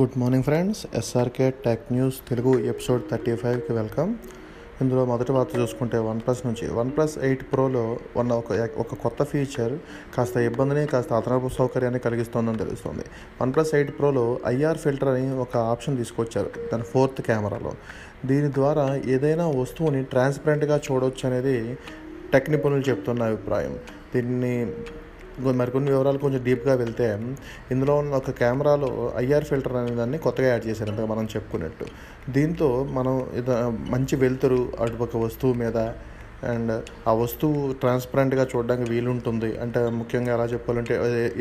Good morning friends SRK tech news Telugu episode thirty ఫైవ్కి welcome ఇందులో మొదటి వార్త చూసుకుంటే వన్ ప్లస్ నుంచి. వన్ ప్లస్ ఎయిట్ ప్రోలో ఉన్న ఒక ఒక కొత్త ఫీచర్ కాస్త ఇబ్బందిని కాస్త అదనపు సౌకర్యాన్ని కలిగిస్తోందని తెలుస్తుంది. వన్ ప్లస్ ఎయిట్ ప్రోలో ఐఆర్ ఫిల్టర్ అని ఒక ఆప్షన్ తీసుకొచ్చారు దాని ఫోర్త్ కెమెరాలో దీని ద్వారా ఏదైనా వస్తువుని ట్రాన్స్పరెంట్గా చూడవచ్చు అనేది టెక్ నిపుణులు చెప్తున్న అభిప్రాయం. దీన్ని మరికొన్ని వివరాలు కొంచెం డీప్గా వెళ్తే ఇందులో ఉన్న ఒక కెమెరాలో ఐఆర్ ఫిల్టర్ అనే దాన్ని కొత్తగా యాడ్ చేశారు మనం చెప్పుకున్నట్టు. దీంతో మనం మంచి వెళ్తురు అటుపక్క వస్తువు మీద అండ్ ఆ వస్తువు ట్రాన్స్పరెంట్గా చూడడానికి వీలుంటుంది. అంటే ముఖ్యంగా ఎలా చెప్పాలంటే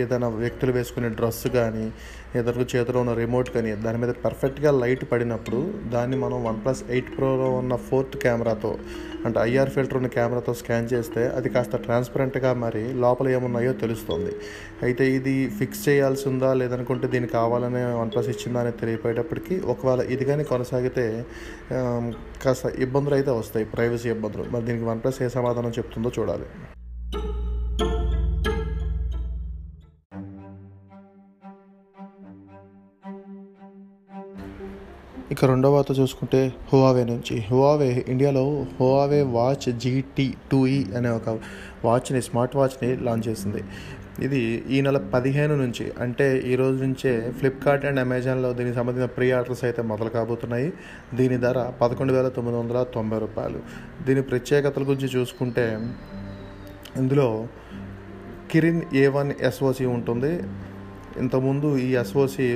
ఏదైనా వ్యక్తులు వేసుకునే డ్రెస్ కానీ ఎదురు చేతిలో ఉన్న రిమోట్ కానీ దాని మీద పర్ఫెక్ట్గా లైట్ పడినప్పుడు దాన్ని మనం వన్ ప్లస్ ఎయిట్ ప్రోలో ఉన్న ఫోర్త్ కెమెరాతో అంటే ఐఆర్ ఫిల్టర్ ఉన్న కెమెరాతో స్కాన్ చేస్తే అది కాస్త ట్రాన్స్పరెంట్గా మరి లోపల ఏమున్నాయో తెలుస్తుంది. అయితే ఇది ఫిక్స్ చేయాల్సి ఉందా లేదనుకుంటే దీనికి కావాలనే వన్ ప్లస్ ఇచ్చిందా అనేది తెలియపోయేటప్పటికి ఒకవేళ ఇది కానీ కొనసాగితే కాస్త ఇబ్బందులు అయితే వస్తాయి ప్రైవసీ ఇబ్బందులు. మరి దీనికి వన్ ప్లస్ ఏ సమాధానం చెప్తుందో చూడాలి. ఇక రెండో వార్త చూసుకుంటే హువావే నుంచి. హువావే ఇండియాలో హువావే వాచ్ జీటీ టూ ఈ అనే ఒక వాచ్ని స్మార్ట్ వాచ్ని లాంచ్ చేసింది. ఇది ఈ నెల పదిహేను నుంచి అంటే ఈ రోజు నుంచే ఫ్లిప్కార్ట్ అండ్ అమెజాన్లో దీనికి సంబంధించిన ప్రీ ఆర్డర్స్ అయితే మొదలు కాబోతున్నాయి. దీని ధర పదకొండు వేల తొమ్మిది వందల తొంభై రూపాయలు. దీని ప్రత్యేకతల గురించి చూసుకుంటే ఇందులో కిరిన్ ఏ వన్ ఎస్ఓసి ఉంటుంది. ఇంతకుముందు ఈ SoC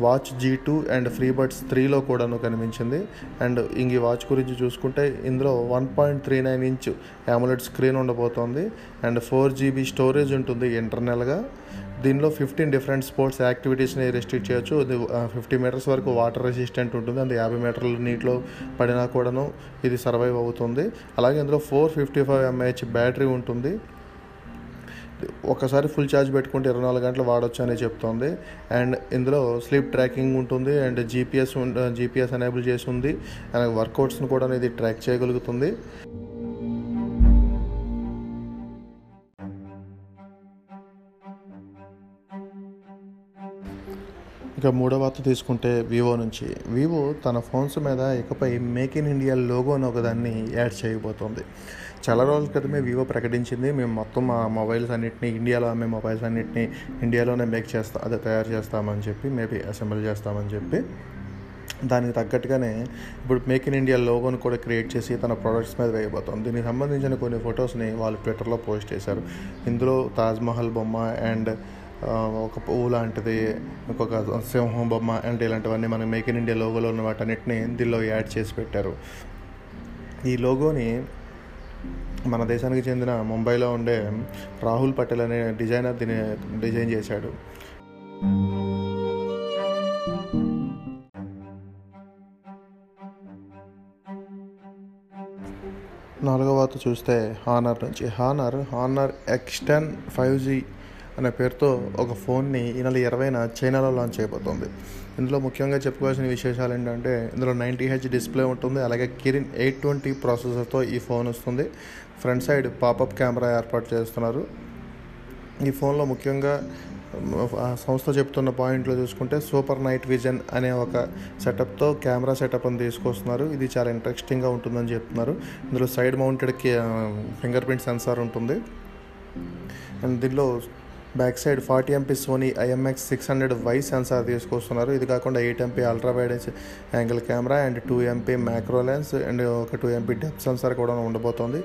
watch G two and free buds త్రీలో కూడాను కనిపించింది. అండ్ ఇంక ఈ వాచ్ గురించి చూసుకుంటే ఇందులో one point three nine inch AMOLED screen ఉండబోతోంది. అండ్ ఫోర్ జీబీ స్టోరేజ్ ఉంటుంది ఇంటర్నల్గా. దీనిలో ఫిఫ్టీన్ డిఫరెంట్ స్పోర్ట్స్ యాక్టివిటీస్ని రెస్ట్రిక్ట్ చేయొచ్చు. ఇది ఫిఫ్టీ మీటర్స్ వరకు వాటర్ రెసిస్టెంట్ ఉంటుంది. అండ్ యాభై మీటర్లు నీటిలో పడినా కూడాను ఇది సర్వైవ్ అవుతుంది. అలాగే ఇందులో four fifty five mAh battery ఉంటుంది. ఒకసారి ఫుల్ ఛార్జ్ పెట్టుకుంటే ఇరవై నాలుగు గంటలు వాడొచ్చు అనే చెప్తోంది. అండ్ ఇందులో స్లీప్ ట్రాకింగ్ ఉంటుంది అండ్ జీపీఎస్ జీపీఎస్ ఎనేబుల్ చేసి ఉంది. అండ్ వర్కౌట్స్ని కూడా ఇది ట్రాక్ చేయగలుగుతుంది. ఇక మూడో వార్త తీసుకుంటే వివో నుంచి. వివో తన ఫోన్స్ మీద ఇకపై మేక్ ఇన్ ఇండియా లోగోని ఒకదాన్ని యాడ్ చేయబోతోంది. చాలా రోజుల క్రితమే వివో ప్రకటించింది. మేము మొత్తం మా మొబైల్స్ అన్నింటినీ ఇండియాలో అమ్మే మొబైల్స్ అన్నింటినీ ఇండియాలోనే మేక్ చేస్తా అదే తయారు చేస్తామని చెప్పి మేబీ అసెంబ్లీ చేస్తామని చెప్పి దానికి తగ్గట్టుగానే ఇప్పుడు మేక్ ఇన్ ఇండియా లోగోని కూడా క్రియేట్ చేసి తన ప్రొడక్ట్స్ మీద వేయబోతోంది. దీనికి సంబంధించిన కొన్ని ఫొటోస్ని వాళ్ళు ట్విట్టర్లో పోస్ట్ చేశారు. ఇందులో తాజ్మహల్ బొమ్మ అండ్ ఒక పువ్వు లాంటిది ఇంకొక సింహం బొమ్మ అండ్ ఇలాంటివన్నీ మనం మేక్ ఇన్ ఇండియా లోగోలో ఉన్న వాటన్నిటిని దీనిలో యాడ్ చేసి పెట్టారు. ఈ లోగోని మన దేశానికి చెందిన ముంబైలో ఉండే రాహుల్ పటేల్ అనే డిజైనర్ దీన్ని డిజైన్ చేశాడు. నాలుగవ వార్త చూస్తే హానర్ నుంచి Honor Honor X ten five G అనే పేరుతో ఒక ఫోన్ని ఈ నెల ఇరవైన చైనాలో లాంచ్ అయిపోతుంది. ఇందులో ముఖ్యంగా చెప్పుకోవాల్సిన విశేషాలు ఏంటంటే ఇందులో నైంటీ హెచ్ డిస్ప్లే ఉంటుంది అలాగే కిరిన్ ఎయిట్ ట్వంటీ ప్రాసెసర్తో ఈ ఫోన్ వస్తుంది. ఫ్రంట్ సైడ్ పాపప్ కెమెరా ఏర్పాటు చేస్తున్నారు. ఈ ఫోన్లో ముఖ్యంగా ఆ సంస్థ చెప్తున్న పాయింట్లో చూసుకుంటే సూపర్ నైట్ విజన్ అనే ఒక సెటప్తో కెమెరా సెటప్ అని తీసుకొస్తున్నారు. ఇది చాలా ఇంట్రెస్టింగ్గా ఉంటుందని చెప్తున్నారు. ఇందులో side mounted fingerprint sensor ఉంటుంది. అండ్ దీనిలో back side forty MP Sony IMX six hundred Y sensor తీసుకొస్తున్నారు. ఇది కాకుండా eight MP ultra wide angle camera and two MP macro lens and ఒక టూ ఎంపీ డెప్ సెన్సార్ కూడా ఉండబోతోంది.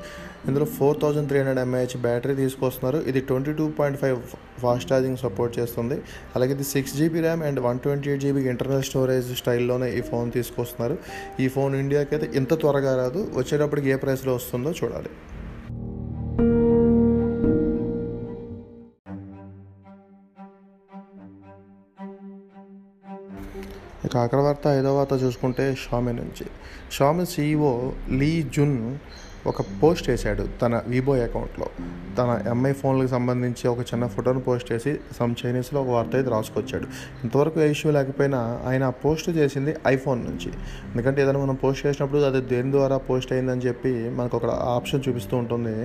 ఇందులో four thousand three hundred mAh battery తీసుకొస్తున్నారు. ఇది twenty two point five fast charging support చేస్తుంది. అలాగే ఇది six GB RAM and one twenty eight GB internal storage స్టైల్లోనే ఈ ఫోన్ తీసుకొస్తున్నారు. ఈ ఫోన్ ఇండియాకి అయితే ఇంత త్వరగా రాదు. వచ్చేటప్పటికి ఏ ప్రైస్లో వస్తుందో చూడాలి. తర్వాత చూసుకుంటే షామి నుంచి. షామి సీఈఓ లీ జున్ ఒక పోస్ట్ చేశాడు తన వీబో అకౌంట్లో. తన ఎంఐ ఫోన్లకు సంబంధించి ఒక చిన్న ఫోటోను పోస్ట్ చేసి సమ్ చైనీస్లో ఒక వార్త అయితే రాసుకొచ్చాడు. ఇంతవరకు ఏ ఇష్యూ లేకపోయినా ఆయన ఆ పోస్ట్ చేసింది ఐఫోన్ నుంచి. ఎందుకంటే ఏదైనా మనం పోస్ట్ చేసినప్పుడు అది దేని ద్వారా పోస్ట్ అయిందని చెప్పి మనకు ఒక ఆప్షన్ చూపిస్తూ ఉంటుంది.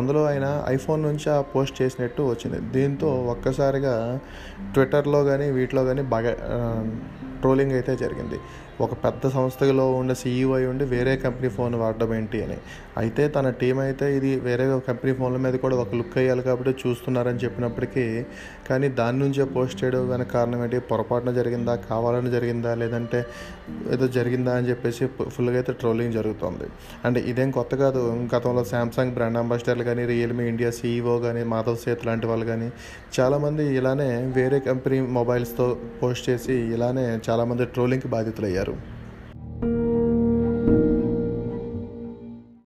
అందులో ఆయన ఐఫోన్ నుంచి ఆ పోస్ట్ చేసినట్టు వచ్చింది. దీంతో ఒక్కసారిగా ట్విట్టర్లో కానీ వీటిలో కానీ బాగా ట్రోలింగ్ అయితే జరిగింది. ఒక పెద్ద సంస్థలో ఉండే సీఈఓ అయి ఉండి వేరే కంపెనీ ఫోన్ వాడడం ఏంటి అని. అయితే తన టీం అయితే ఇది వేరే కంపెనీ ఫోన్ల మీద కూడా ఒక లుక్ అయ్యాలి కాబట్టి చూస్తున్నారని చెప్పినప్పటికీ కానీ దాని నుంచే పోస్ట్ చేయడం వెనక కారణం ఏంటి? పొరపాటున జరిగిందా? కావాలని జరిగిందా? లేదంటే ఏదో జరిగిందా అని చెప్పేసి ఫుల్గా అయితే ట్రోలింగ్ జరుగుతుంది. అండ్ ఇదేం కొత్త కాదు. గతంలో శాంసంగ్ బ్రాండ్ అంబాసిడర్లు కానీ రియల్మీ ఇండియా సీఈఓ కానీ మాధవ్ సేత్ లాంటి వాళ్ళు కానీ చాలామంది ఇలానే వేరే కంపెనీ మొబైల్స్తో పోస్ట్ చేసి ఇలానే చాలామంది ట్రోలింగ్కి బాధితులయ్యారు. fizeram.